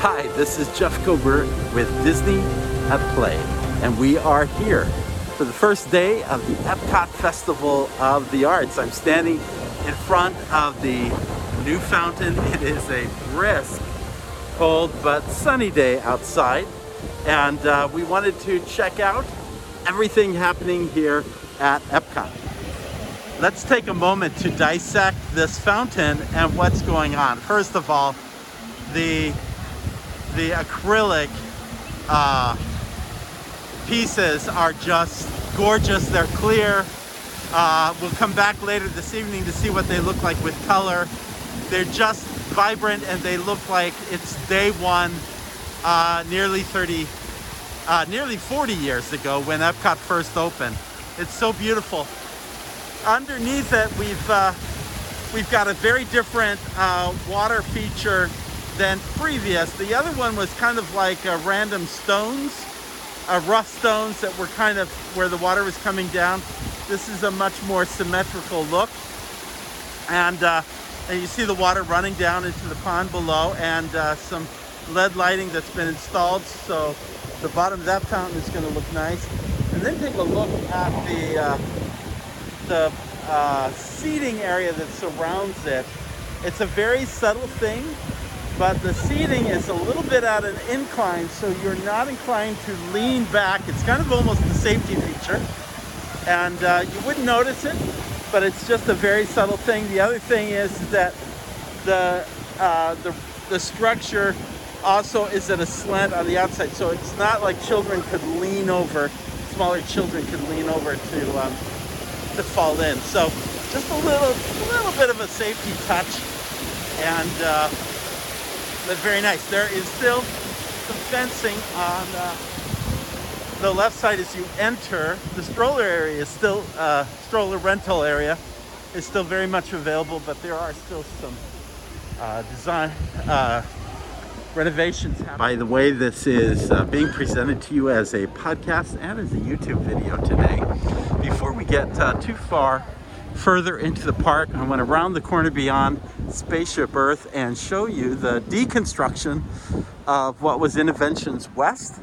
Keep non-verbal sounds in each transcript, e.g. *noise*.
Hi, this is Jeff Coburn with Disney at Play, and we are here for the first day of the Epcot Festival of the Arts. I'm standing in front of the new fountain. *laughs* It is a brisk, cold, but sunny day outside, and uh, we wanted to check out everything happening here at Epcot. Let's take a moment to dissect this fountain and what's going on. First of all, the the acrylic uh, pieces are just gorgeous. They're clear. Uh, we'll come back later this evening to see what they look like with color. They're just vibrant and they look like it's day one, uh, nearly 30, uh, nearly 40 years ago when Epcot first opened. It's so beautiful underneath it, we've uh, we've got a very different uh, water feature than previous. The other one was kind of like uh, random stones, uh, rough stones that were kind of where the water was coming down. This is a much more symmetrical look, and uh, and you see the water running down into the pond below, and uh, some LED lighting that's been installed. So the bottom of that fountain is going to look nice. And then take a look at the the uh, seating area that surrounds it. It's a very subtle thing, but the seating is a little bit at an incline, so you're not inclined to lean back. It's kind of almost a safety feature, and uh, you wouldn't notice it, but it's just a very subtle thing. The other thing is that the uh, the, the structure also is at a slant on the outside, so it's not like children could lean over. Smaller children could lean over to um, to fall in. So just a little, little bit of a safety touch, and uh, very nice. There is still some fencing on uh, the left side as you enter. The stroller area is still uh, stroller rental area is still very much available, but there are still some uh, design uh, renovations. By the way, this is uh, being presented to you as a podcast and as a YouTube video today. Before we get uh, too far further into the park, I want to round the corner beyond Spaceship Earth and show you the deconstruction of what was Innoventions West.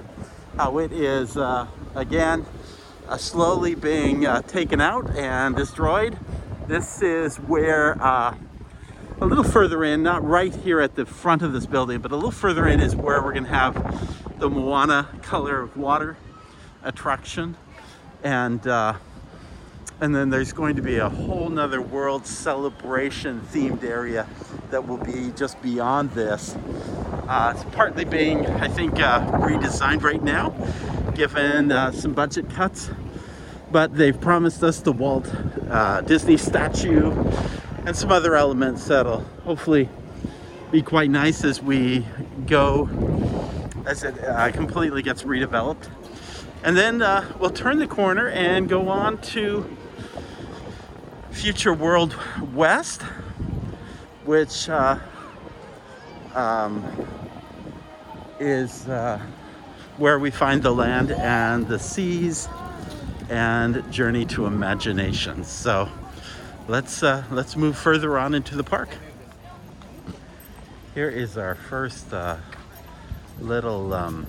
How it is, uh, again, uh, slowly being uh, taken out and destroyed. This is where uh, a little further in, not right here at the front of this building, but a little further in is where we're going to have the Moana Color of Water attraction. And, uh, and then there's going to be a whole nother world celebration themed area that will be just beyond this. Uh, it's partly being, I think, uh, redesigned right now, given uh, some budget cuts. But they've promised us the Walt uh, Disney statue and some other elements that'll hopefully be quite nice as we go as it uh, completely gets redeveloped. And then uh, we'll turn the corner and go on to Future World West, which uh, um, is uh, where we find the land and the seas and journey to imagination. So let's uh, let's move further on into the park. Here is our first uh, little um,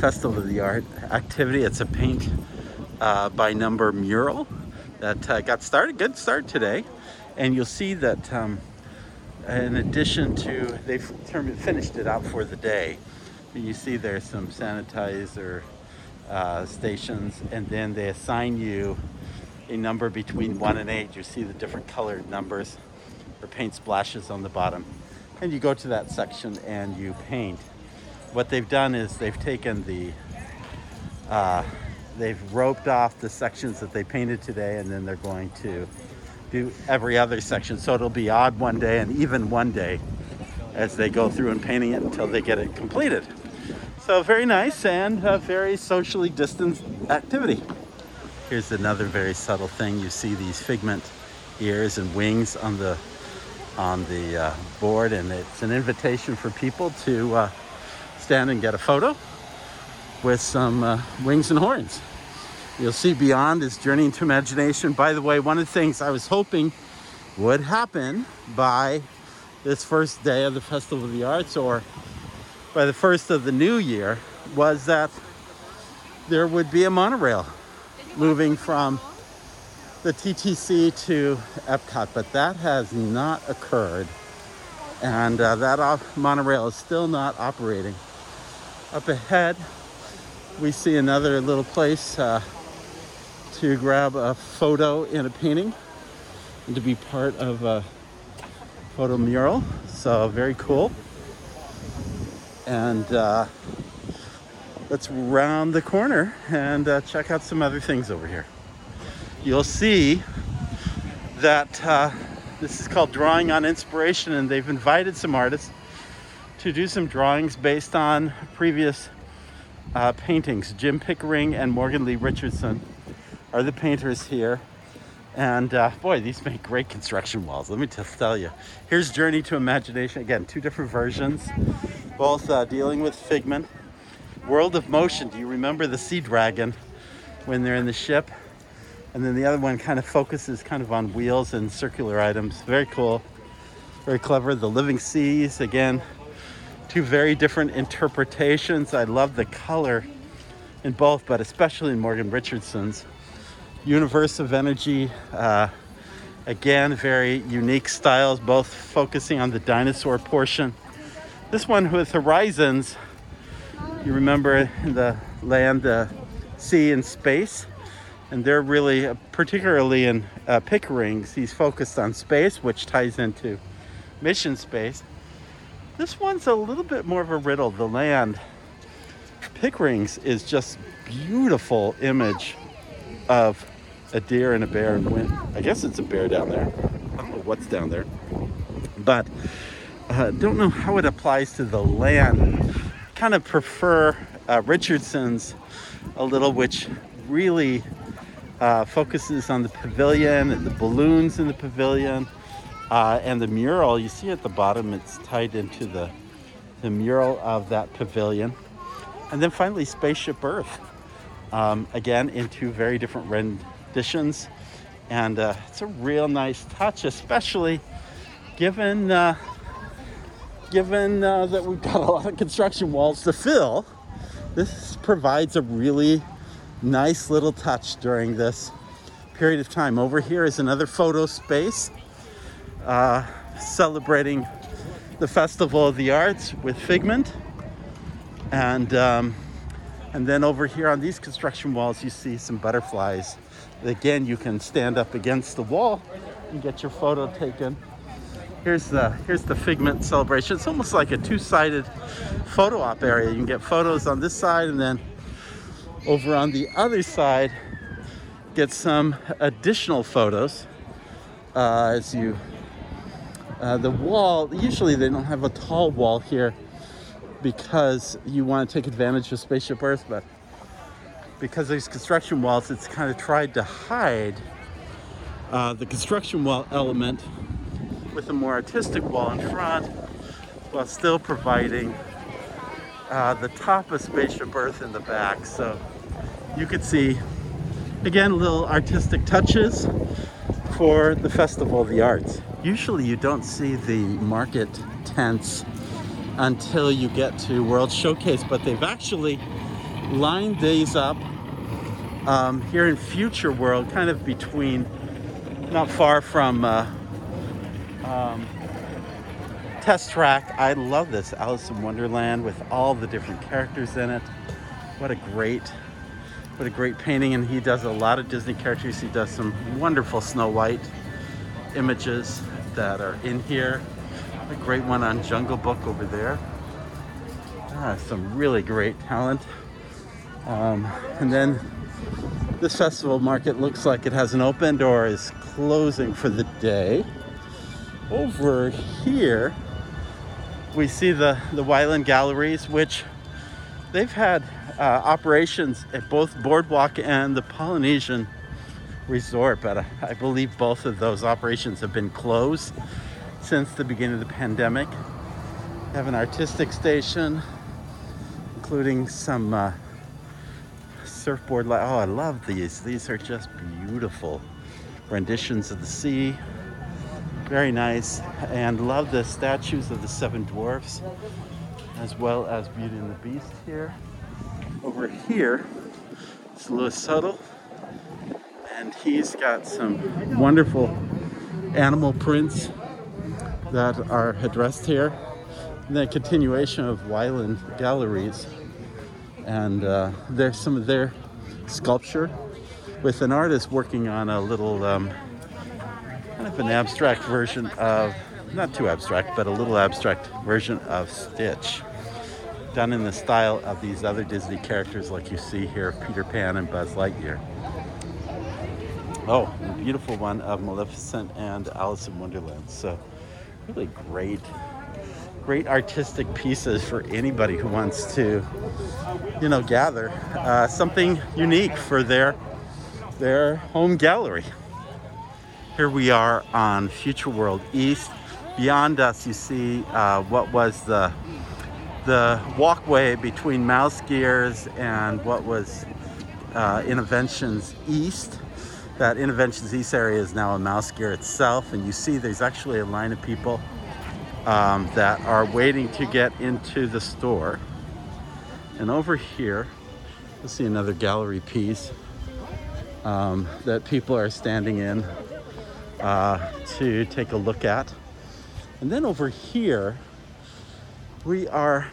Festival of the Art activity. It's a paint uh, by number mural that uh, got started. Good start today, and you'll see that um, in addition to they've finished it out for the day. You see there's some sanitizer uh, stations, and then they assign you a number between 1 and 8. You see the different colored numbers or paint splashes on the bottom. And you go to that section and you paint. What they've done is they've taken the, uh, they've roped off the sections that they painted today and then they're going to do every other section. So it'll be odd one day and even one day as they go through and painting it until they get it completed. So very nice and a very socially distanced activity. Here's another very subtle thing. You see these figment ears and wings on the on the uh, board, and it's an invitation for people to uh, stand and get a photo with some uh, wings and horns. You'll see beyond is Journey into Imagination. By the way, one of the things I was hoping would happen by this first day of the Festival of the Arts, or by the first of the new year was that there would be a monorail moving from the TTC to Epcot, but that has not occurred. And uh, that op- monorail is still not operating. Up ahead, we see another little place uh, to grab a photo in a painting and to be part of a photo mural. So, very cool. And uh, let's round the corner and uh, check out some other things over here you'll see that uh, this is called Drawing on Inspiration, and they've invited some artists to do some drawings based on previous uh, paintings. Jim Pickering and Morgan Lee Richardson are the painters here. And uh, boy, these make great construction walls. Let me just tell you. Here's Journey to Imagination. Again, two different versions, both uh, dealing with Figment. World of Motion. Do you remember the Sea Dragon when they're in the ship? And then the other one kind of focuses kind of on wheels and circular items. Very cool, very clever. The Living Seas, again, two very different interpretations. I love the color in both, but especially in Morgan Richardson's. Universe of Energy, uh, again, very unique styles, both focusing on the dinosaur portion. This one with Horizons, you remember the land, the sea, and space and they're really, uh, particularly in uh, Pickering's, he's focused on space, which ties into mission space. This one's a little bit more of a riddle. The land, Pickering's is just beautiful image of a deer and a bear and wind. I guess it's a bear down there. I don't know what's down there, but uh, don't know how it applies to the land. Kind of prefer uh, Richardson's a little, which really uh, focuses on the pavilion and the balloons in the pavilion uh, and the mural. You see at the bottom, it's tied into the, the mural of that pavilion. And then finally, Spaceship Earth. Um, again, in two very different renditions. And uh, it's a real nice touch, especially given, uh, given uh, that we've got a lot of construction walls to fill. This provides a really nice little touch during this period of time. Over here is another photo space uh, celebrating the Festival of the Arts with Figment. And, um, and then over here on these construction walls, you see some butterflies. Again, you can stand up against the wall and get your photo taken. Here's the, here's the Figment celebration. It's almost like a two-sided photo op area. You can get photos on this side and then over on the other side, get some additional photos uh, as you. Uh, the wall, usually they don't have a tall wall here because you want to take advantage of Spaceship Earth, but because these construction walls, it's kind of tried to hide uh, the construction wall element with a more artistic wall in front while still providing uh, the top of Spaceship Earth in the back. So you could see, again, little artistic touches for the Festival of the Arts. Usually you don't see the market tents until you get to World Showcase, but they've actually lined these up um, here in Future World, kind of between, not far from uh, um, Test Track. I love this Alice in Wonderland with all the different characters in it. What a great what a great painting, and he does a lot of Disney characters. He does some wonderful Snow White images that are in here. A great one on Jungle Book over there. Ah, some really great talent. Um, and then this festival market looks like it hasn't opened or is closing for the day. Over here, we see the, the Wyland Galleries, which they've had uh, operations at both Boardwalk and the Polynesian Resort, but I, believe both of those operations have been closed since the beginning of the pandemic. Have an artistic station, including some uh, surfboard. Li- oh, I love these. These are just beautiful renditions of the sea. Very nice, and love the statues of the seven dwarfs. as well as Beauty and the Beast here. Over here is Louis Tuttle, and he's got some wonderful animal prints that are addressed here. And then continuation of Wyland galleries, and uh, there's some of their sculpture with an artist working on a little um, kind of an abstract version of not too abstract, but a little abstract version of Stitch, done in the style of these other Disney characters like you see here, Peter Pan and Buzz Lightyear. Oh, beautiful one of Maleficent and Alice in Wonderland. So really great, great artistic pieces for anybody who wants to, you know, gather uh, something unique for their their home gallery. Here we are on Future World East. Beyond us, you see uh, what was the the walkway between Mouse Gears and what was uh, Innoventions East. That Innoventions East area is now a Mouse Gear itself, and you see there's actually a line of people um, that are waiting to get into the store. And over here, you'll see another gallery piece um, that people are standing in uh, to take a look at. And then over here, we are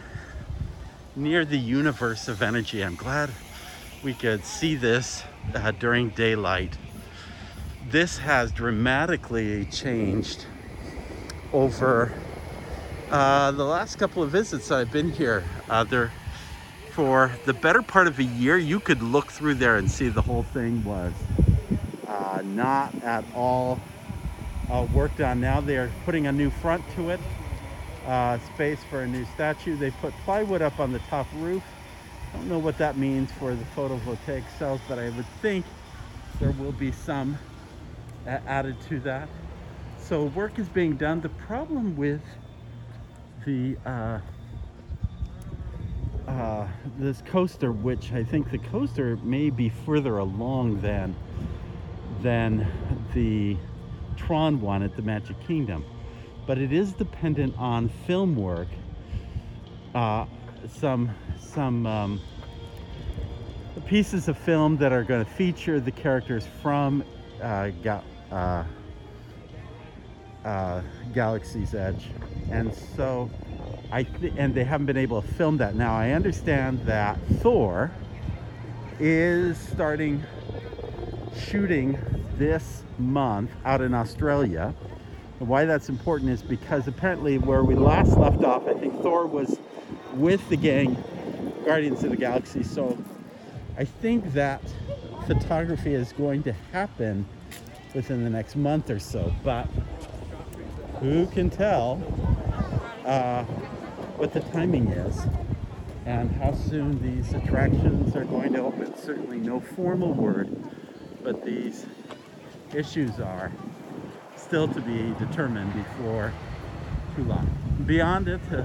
near the universe of energy. I'm glad we could see this uh, during daylight. This has dramatically changed over uh, the last couple of visits I've been here. Uh, there, for the better part of a year, you could look through there and see the whole thing was uh, not at all uh, worked on now. They're putting a new front to it, uh, space for a new statue. They put plywood up on the top roof. I don't know what that means for the photovoltaic cells, but I would think there will be some added to that. So work is being done. The problem with the uh, uh, this coaster, which I think the coaster may be further along than than the Tron one at the Magic Kingdom, but it is dependent on film work. Uh, some some um, pieces of film that are going to feature the characters from uh, Ga- uh, uh, Galaxy's Edge, and so I th- and they haven't been able to film that. Now I understand that Thor is starting shooting this month out in Australia. And why that's important is because apparently where we last left off, I think Thor was with the gang Guardians of the Galaxy. So I think that photography is going to happen within the next month or so. But who can tell uh, what the timing is and how soon these attractions are going to open? Certainly no formal word, but these issues are still to be determined before too long. Beyond it, uh,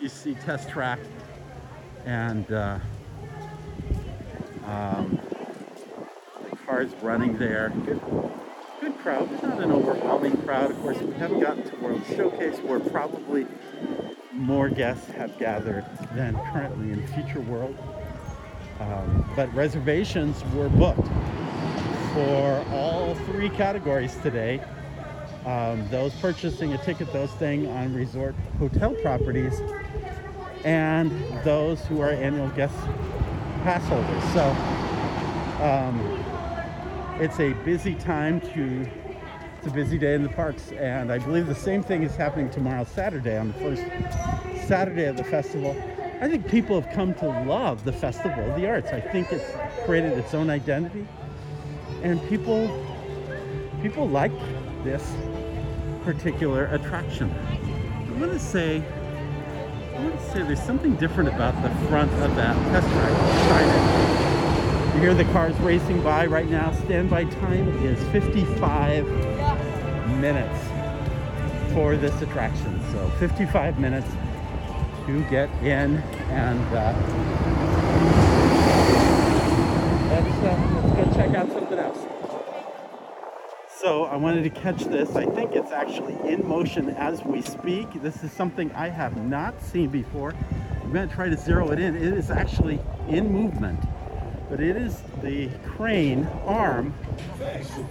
you see test track and uh, um, cars running there. Good, good crowd, not an overwhelming crowd. Of course, we haven't gotten to World Showcase where probably more guests have gathered than currently in Future World. Um, but reservations were booked for all three categories today. Um, those purchasing a ticket, those staying on resort hotel properties, and those who are annual guest pass holders. So um, it's a busy time to, it's a busy day in the parks, and I believe the same thing is happening tomorrow, Saturday, on the first Saturday of the festival. I think people have come to love the Festival of the Arts. I think it's created its own identity and people people like this particular attraction. I want to say I want to say there's something different about the front of that test. You hear the cars racing by right now. Standby time is 55 minutes for this attraction. So 55 minutes to get in and uh, let's, uh, let's go check out something else. So I wanted to catch this. I think it's actually in motion as we speak. This is something I have not seen before. I'm to try to zero it in. It is actually in movement, but it is the crane arm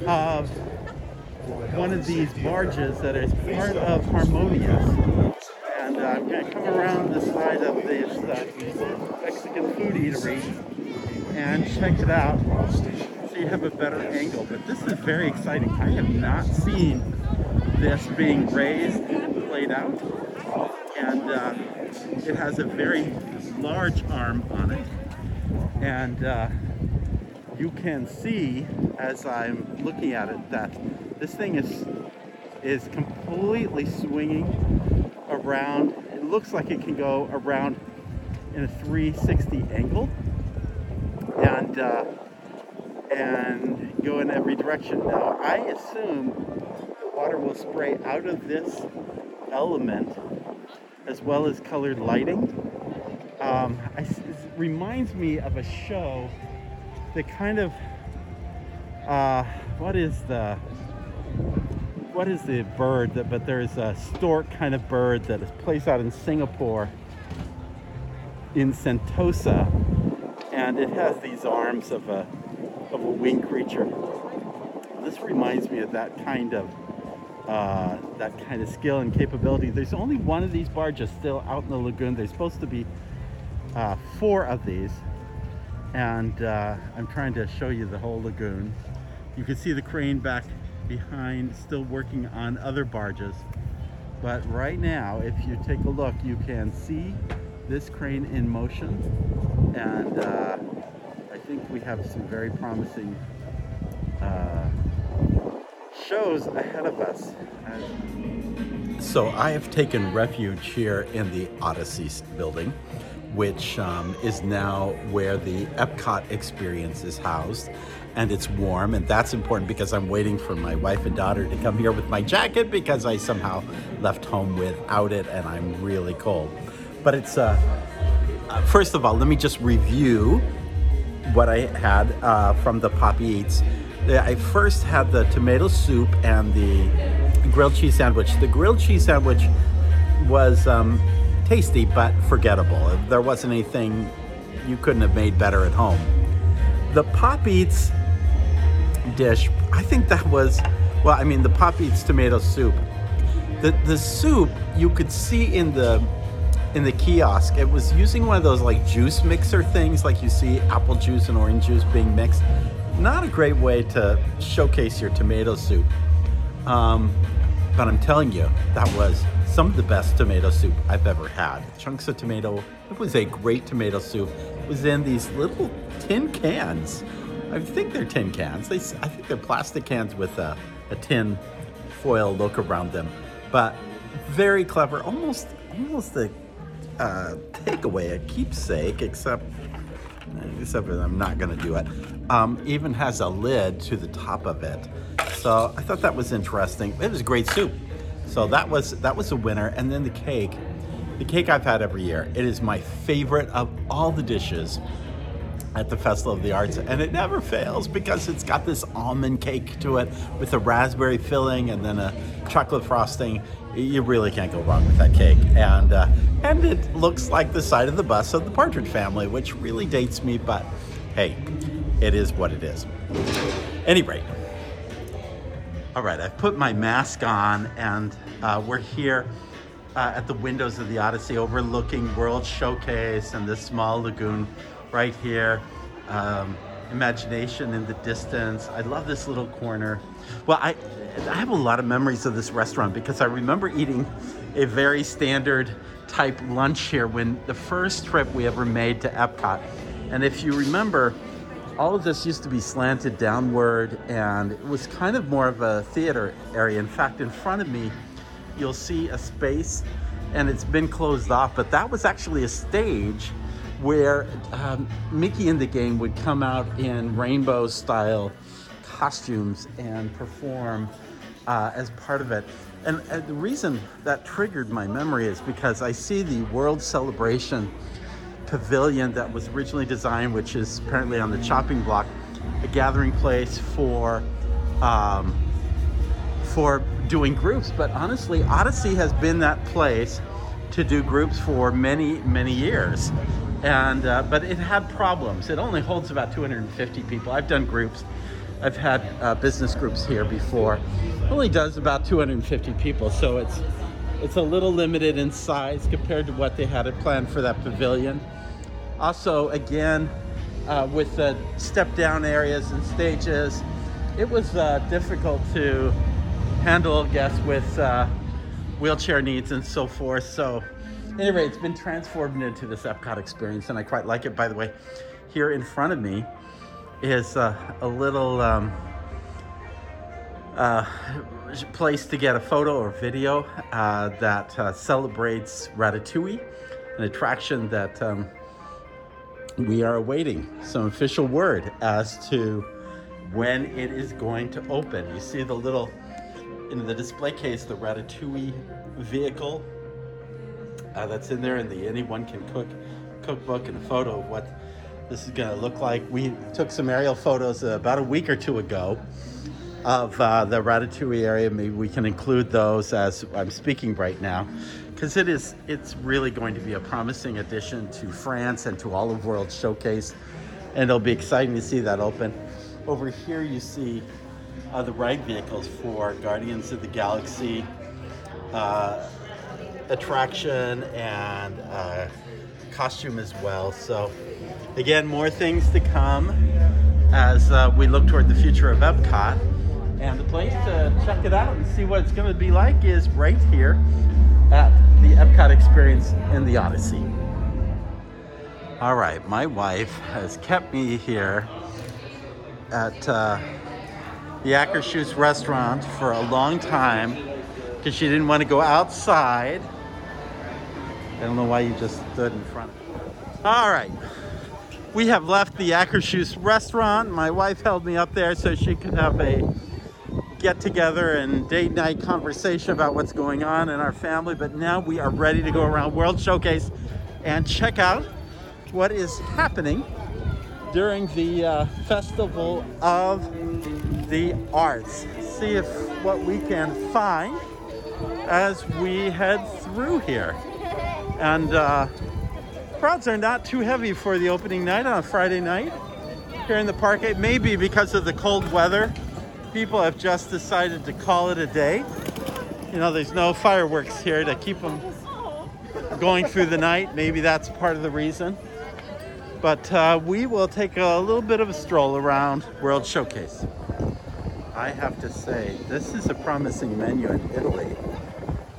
of one of these barges that is part of Harmonious. And uh, I'm going to come around the side of this uh, Mexican food eatery and check it out so you have a better angle. But this is very exciting. I have not seen this being raised and played out. And uh, it has a very large arm on it. And uh, you can see as I'm looking at it that this thing is is completely swinging around. It looks like it can go around in a 360 angle. And uh, and go in every direction. Now, I assume water will spray out of this element as well as colored lighting. Um, I, reminds me of a show that kind of, uh, what is the, what is the bird that, but there's a stork kind of bird that is placed out in Singapore in Sentosa and it has these arms of a of a winged creature. This reminds me of that kind of uh, that kind of skill and capability. There's only one of these barges still out in the lagoon. They're supposed to be uh, four of these, and uh, I'm trying to show you the whole lagoon. You can see the crane back behind, still working on other barges. But right now, if you take a look, you can see this crane in motion, and uh, I think we have some very promising uh, shows ahead of us. So I have taken refuge here in the Odyssey building, which um, is now where the Epcot experience is housed. And it's warm, and that's important because I'm waiting for my wife and daughter to come here with my jacket because I somehow left home without it and I'm really cold. But it's, uh, uh, first of all, let me just review what I had uh, from the Poppy Eats. I first had the tomato soup and the grilled cheese sandwich. The grilled cheese sandwich was um, tasty but forgettable. There wasn't anything you couldn't have made better at home. The Pop Eats dish, I think that was, well, I mean, the Pop Eats tomato soup. The, the soup, you could see in the in the kiosk. It was using one of those like juice mixer things, like you see apple juice and orange juice being mixed. Not a great way to showcase your tomato soup. Um, but I'm telling you, that was some of the best tomato soup I've ever had. Chunks of tomato. It was a great tomato soup. It was in these little tin cans. I think they're tin cans. They, I think they're plastic cans with a, a tin foil look around them. But very clever, almost almost a uh, takeaway, a keepsake, except except I'm not to do it. Um, even has a lid to the top of it. So I thought that was interesting. It was great soup. So that was that was a winner. And then the cake, the cake I've had every year. It is my favorite of all the dishes at the Festival of the Arts, and it never fails because it's got this almond cake to it with a raspberry filling and then a chocolate frosting. You really can't go wrong with that cake, and uh, and it looks like the side of the bus of the Partridge Family, which really dates me, but hey, it is what it is. Any rate, all right, I've put my mask on, and uh, we're here. Uh, at the windows of the Odyssey overlooking World Showcase and this small lagoon right here. Um, imagination in the distance. I love this little corner. Well, I, I have a lot of memories of this restaurant because I remember eating a very standard type lunch here when the first trip we ever made to Epcot. And if you remember, all of this used to be slanted downward and it was kind of more of a theater area. In fact, in front of me, you'll see a space and it's been closed off, but that was actually a stage where um, Mickey and the gang would come out in rainbow style costumes and perform uh, as part of it. And uh, the reason that triggered my memory is because I see the World Celebration Pavilion that was originally designed, which is apparently on the chopping block, a gathering place for um, for doing groups. But honestly, Odyssey has been that place to do groups for many, many years. And uh, but it had problems. It only holds about 250 people. I've done groups. I've had uh, business groups here before. It only does about 250 people, so it's it's a little limited in size compared to what they had planned for that pavilion. Also, again, uh, with the step down areas and stages, it was uh, difficult to handle guests with uh, wheelchair needs and so forth. So, anyway, it's been transformed into this Epcot experience, and I quite like it. By the way, here in front of me is uh, a little um, uh, place to get a photo or video uh, that uh, celebrates Ratatouille, an attraction that um, we are awaiting some official word as to when it is going to open. You see the little in the display case, the Ratatouille vehicle uh, that's in there, and the anyone can cook cookbook and a photo of what this is going to look like. We took some aerial photos about a week or two ago of uh, the Ratatouille area. Maybe we can include those as I'm speaking right now, because it is it's really going to be a promising addition to France and to Olive World Showcase, and it'll be exciting to see that open. Over here, you see uh, the ride vehicles for Guardians of the Galaxy uh, attraction and uh, costume as well. So, again, more things to come as uh, we look toward the future of Epcot. And the place to check it out and see what it's going to be like is right here at the Epcot experience in the Odyssey. All right, my wife has kept me here at uh, the Akershus restaurant for a long time because she didn't want to go outside. I don't know why you just stood in front. All right. We have left the Akershus restaurant. My wife held me up there so she could have a get together and date night conversation about what's going on in our family. But now we are ready to go around World Showcase and check out what is happening during the uh, Festival of the Arts. See if what we can find as we head through here. And uh, crowds are not too heavy for the opening night on a Friday night here in the park. It may be because of the cold weather. People have just decided to call it a day. You know, there's no fireworks here to keep them going through the night. Maybe that's part of the reason. But uh, we will take a little bit of a stroll around World Showcase. I have to say, this is a promising menu in Italy.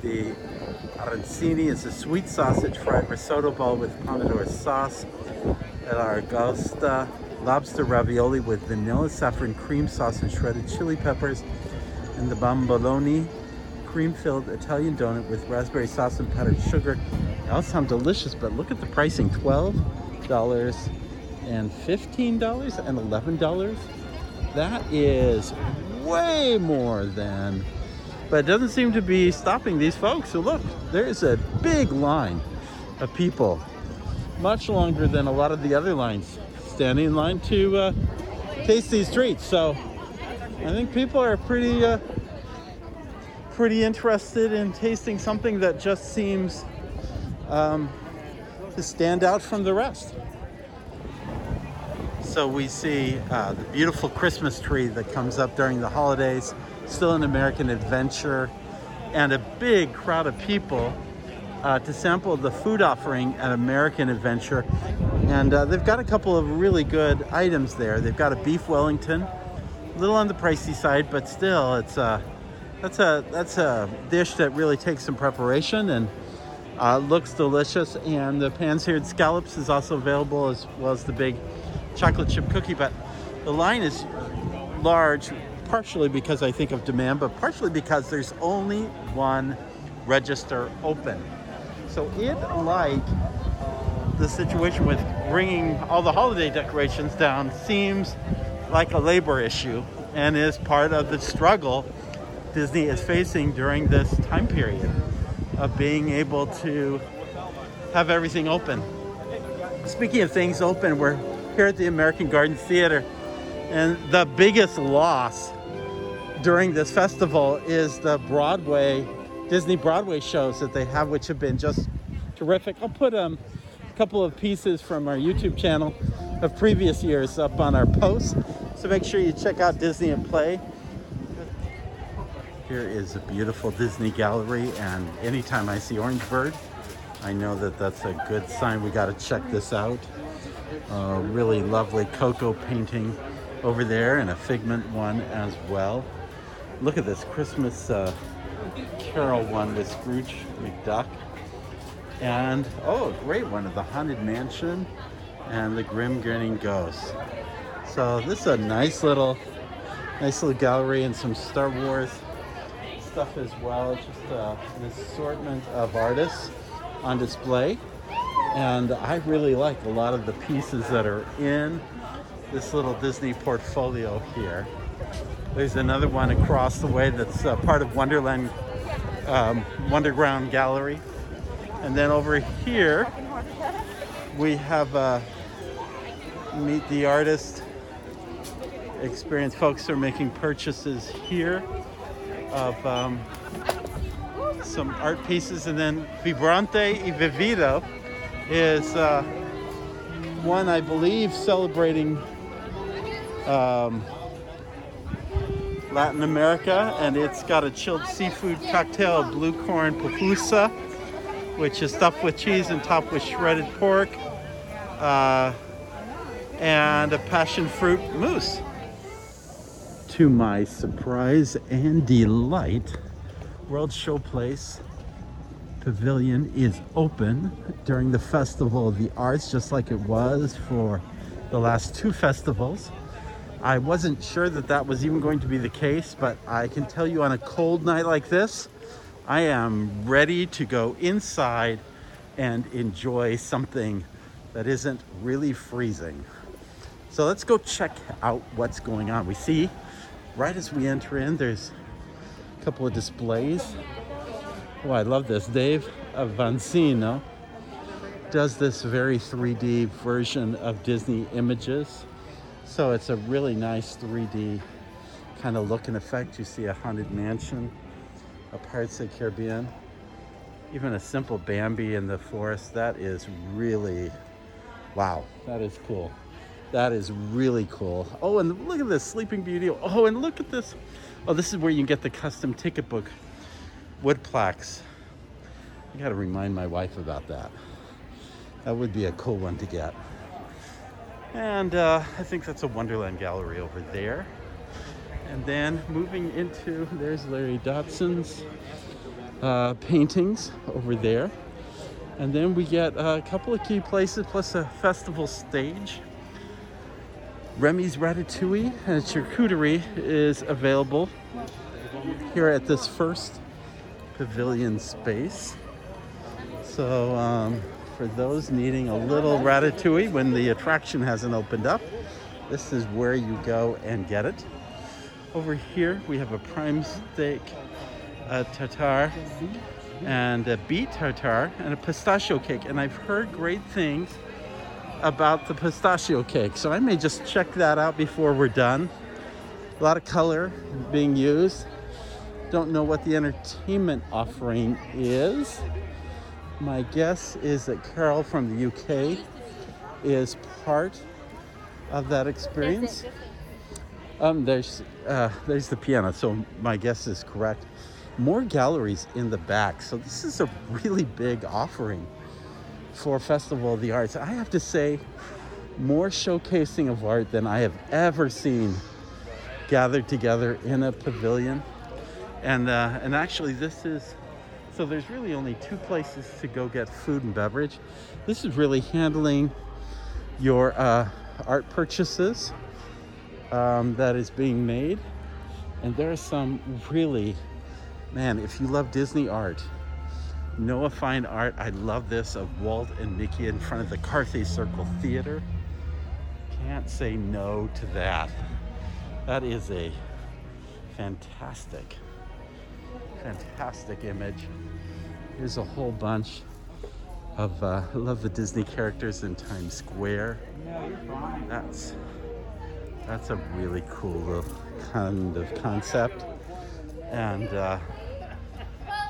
The arancini is a sweet sausage fried risotto bowl with pomodoro sauce. L'aragosta lobster ravioli with vanilla saffron cream sauce and shredded chili peppers. And the bomboloni cream-filled Italian donut with raspberry sauce and powdered sugar. They all sound delicious, but look at the pricing, $12 and $15 and $11. That is way more than, but it doesn't seem to be stopping these folks. So look, there's a big line of people, much longer than a lot of the other lines, standing in line to uh, taste these treats. So I think people are pretty, uh, pretty interested in tasting something that just seems um, to stand out from the rest. So we see uh, the beautiful Christmas tree that comes up during the holidays, still an American adventure, and a big crowd of people uh, to sample the food offering at American Adventure. And uh, they've got a couple of really good items there. They've got a beef Wellington, a little on the pricey side, but still, it's a that's a that's a dish that really takes some preparation and uh, looks delicious. And the pan-seared scallops is also available as well as the big chocolate chip cookie, but the line is large, partially because I think of demand, but partially because there's only one register open. So it, like the situation with bringing all the holiday decorations down, seems like a labor issue and is part of the struggle Disney is facing during this time period of being able to have everything open. Speaking of things open, we're here at the American Garden Theater. And the biggest loss during this festival is the Broadway, Disney Broadway shows that they have, which have been just terrific. I'll put um, a couple of pieces from our YouTube channel of previous years up on our post. So make sure you check out Disney and Play. Here is a beautiful Disney gallery, and anytime I see Orange Bird, I know that that's a good sign. We got to check this out. Uh, really lovely Coco painting over there, and a Figment one as well. Look at this Christmas uh, Carol one with Scrooge McDuck. And, oh, great one of the Haunted Mansion and the Grim Grinning Ghost. So this is a nice little, nice little gallery and some Star Wars stuff as well. Just uh, an assortment of artists on display. And I really like a lot of the pieces that are in this little Disney portfolio here. There's another one across the way that's uh, part of Wonderland um, Wonderground Gallery. And then over here, we have uh, Meet the Artist experience. Folks are making purchases here of um, some art pieces. And then Vibrante y Vivido is uh, one, I believe, celebrating um, Latin America. And it's got a chilled seafood cocktail, blue corn pupusa, which is stuffed with cheese and topped with shredded pork. Uh, and a passion fruit mousse. To my surprise and delight, World Showplace Pavilion is open during the Festival of the Arts, just like it was for the last two festivals. I wasn't sure that that was even going to be the case, but I can tell you on a cold night like this, I am ready to go inside and enjoy something that isn't really freezing. So let's go check out what's going on. We see right as we enter in, there's a couple of displays. Oh, I love this. Dave Avanzino does this very 3D version of Disney images. So it's a really nice 3D kind of look and effect. You see a haunted mansion, a Pirates of the Caribbean, even a simple Bambi in the forest. That is really, wow, that is cool. That is really cool. Oh, and look at this Sleeping Beauty. Oh, and look at this. Oh, this is where you can get the custom ticket book wood plaques. I got to remind my wife about that. That would be a cool one to get. And uh, I think that's a Wonderland gallery over there. And then moving into, there's Larry Dotson's uh, paintings over there. And then we get a couple of key places plus a festival stage. Remy's Ratatouille and charcuterie is available here at this first pavilion space. So um, for those needing a little ratatouille when the attraction hasn't opened up, this is where you go and get it. Over here we have a prime steak a tartare and a beet tartare and a pistachio cake. And I've heard great things about the pistachio cake. So I may just check that out before we're done. A lot of color being used. Don't know what the entertainment offering is. My guess is that Carol from the UK is part of that experience. Um, there's uh, there's the piano, so my guess is correct. More galleries in the back, so this is a really big offering for Festival of the Arts. I have to say, more showcasing of art than I have ever seen gathered together in a pavilion. And uh, and actually, this is so. There's really only two places to go get food and beverage. This is really handling your uh, art purchases um, that is being made, and there are some really, man. If you love Disney art, Noah Fine Art. I love this of Walt and Mickey in front of the Carthay Circle Theater. Can't say no to that. That is a fantastic, fantastic image. Here's a whole bunch of, uh, I love the Disney characters in Times Square. That's That's a really cool kind of concept. And uh,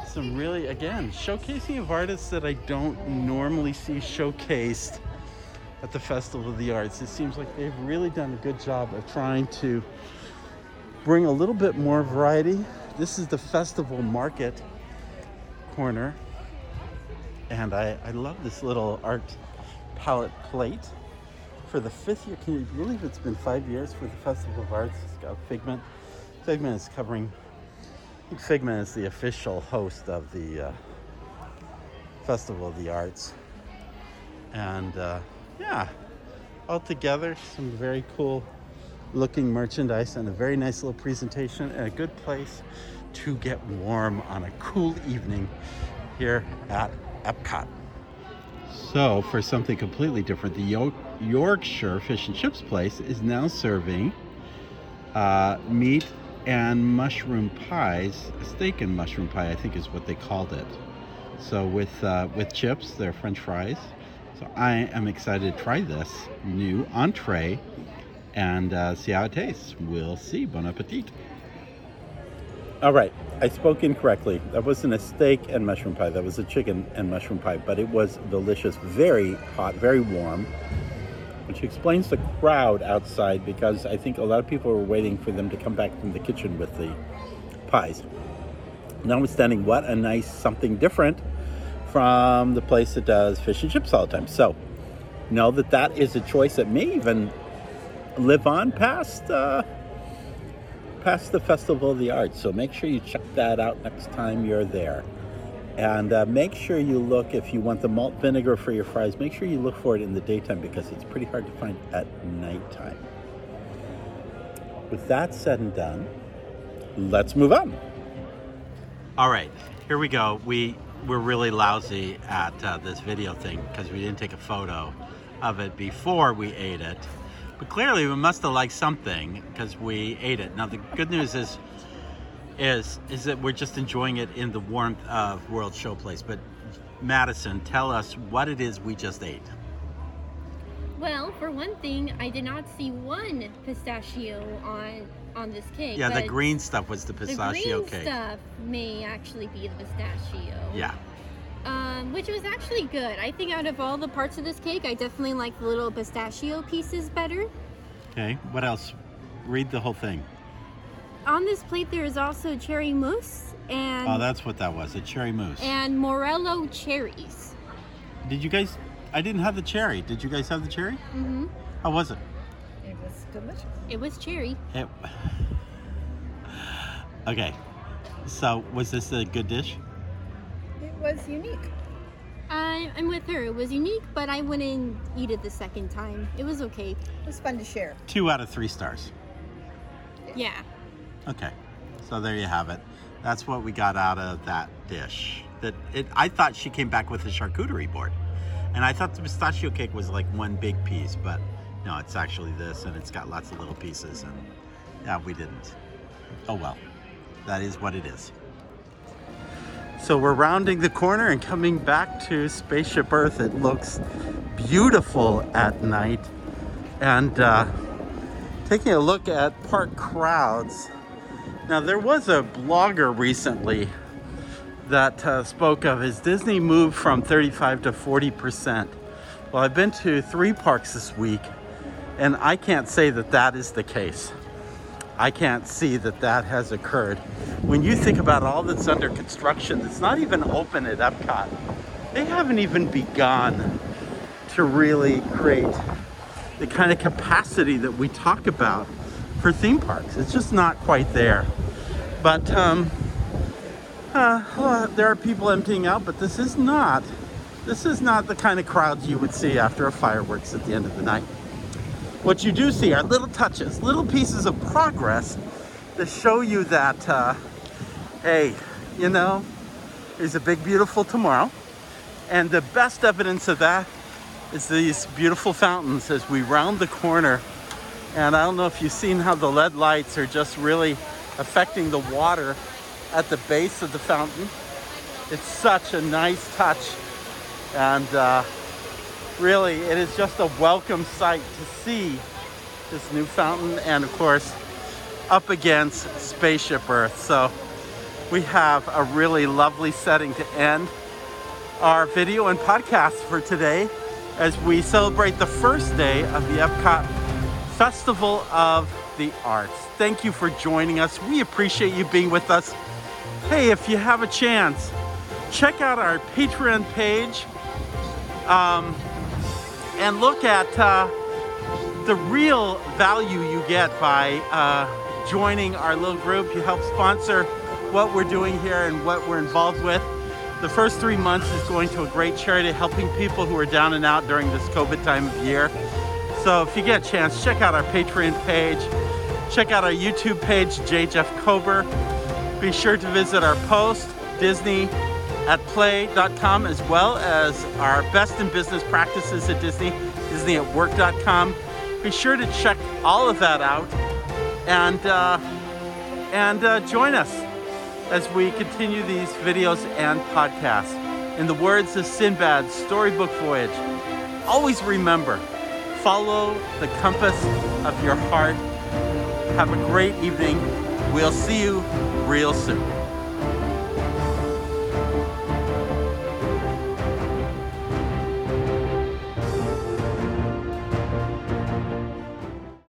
some really, again, showcasing of artists that I don't normally see showcased at the Festival of the Arts. It seems like they've really done a good job of trying to bring a little bit more variety. This is the festival market corner. And I, I love this little art palette plate for the fifth year. Can you believe it's been five years for the Festival of Arts? It's got Figment. Figment is covering, Figment is the official host of the uh, Festival of the Arts. And uh, yeah, altogether, some very cool looking merchandise and a very nice little presentation and a good place to get warm on a cool evening here at Epcot. So, for something completely different, the York- Yorkshire Fish and Chips place is now serving uh, meat and mushroom pies. Steak and mushroom pie, I think, is what they called it. So, with uh, with chips, they're French fries. So, I am excited to try this new entree and uh, see how it tastes. We'll see. Bon appetit. All right, I spoke incorrectly. That wasn't a steak and mushroom pie. That was a chicken and mushroom pie, but it was delicious, very hot, very warm, which explains the crowd outside because I think a lot of people were waiting for them to come back from the kitchen with the pies. Notwithstanding, what a nice something different from the place that does fish and chips all the time. So, know that that is a choice that may even live on past. Uh, past the Festival of the Arts. So make sure you check that out next time you're there. And uh, make sure you look, if you want the malt vinegar for your fries, make sure you look for it in the daytime because it's pretty hard to find at nighttime. With that said and done, let's move on. All right, here we go. We we're really lousy at uh, this video thing because we didn't take a photo of it before we ate it. But clearly, we must have liked something because we ate it. Now, the good news is, is, is that we're just enjoying it in the warmth of World Showplace. But Madison, tell us what it is we just ate. Well, for one thing, I did not see one pistachio on on this cake. Yeah, the green stuff was the pistachio cake. the green cake. stuff may actually be the pistachio. Yeah. Um, which was actually good. I think out of all the parts of this cake, I definitely like the little pistachio pieces better. Okay. What else? Read the whole thing. On this plate, there is also cherry mousse and Oh, that's what that was. A cherry mousse. and morello cherries. Did you guys? I didn't have the cherry. Did you guys have the cherry? Mm-hmm. How was it? It was delicious. It was cherry. It. *sighs* Okay. So, was this a good dish? It was unique. I, I'm with her. It was unique, but I wouldn't eat it the second time. It was okay. It was fun to share. Two out of three stars. Yeah. Okay, so there you have it. That's what we got out of that dish. That it. I thought she came back with a charcuterie board, and I thought the pistachio cake was like one big piece, but no, it's actually this, and it's got lots of little pieces, and yeah, we didn't. Oh well, that is what it is. So we're rounding the corner and coming back to Spaceship Earth. It looks beautiful at night, and. Uh, taking a look at park crowds. Now, there was a blogger recently that uh, spoke of his Disney moved from 35 to 40 percent. Well, I've been to three parks this week, and I can't say that that is the case. I can't see that that has occurred. When you think about all that's under construction, that's not even open at Epcot, they haven't even begun to really create the kind of capacity that we talk about for theme parks. It's just not quite there. But um, uh, well, there are people emptying out, but this is not. This is not the kind of crowds you would see after a fireworks at the end of the night. What you do see are little touches, little pieces of progress that show you that, uh, hey, you know, there's a big, beautiful tomorrow. And the best evidence of that is these beautiful fountains as we round the corner. And I don't know if you've seen how the LED lights are just really affecting the water at the base of the fountain. It's such a nice touch. And uh, really, it is just a welcome sight to see this new fountain, and of course, up against Spaceship Earth. So we have a really lovely setting to end our video and podcast for today as we celebrate the first day of the Epcot Festival of the Arts. Thank you for joining us. We appreciate you being with us. Hey, if you have a chance, check out our Patreon page um, and look at uh, the real value you get by uh, joining our little group. You help sponsor what we're doing here and what we're involved with. The first three months is going to a great charity helping people who are down and out during this COVID time of year. So if you get a chance, check out our Patreon page, check out our YouTube page, J. Jeff Kober. Be sure to visit our post, Disney at play.com, as well as our best in business practices at Disney, Disney at work.com. Be sure to check all of that out and, uh, and uh, join us as we continue these videos and podcasts. In the words of Sindbad's storybook voyage, always remember follow the compass of your heart. Have a great evening. We'll see you real soon.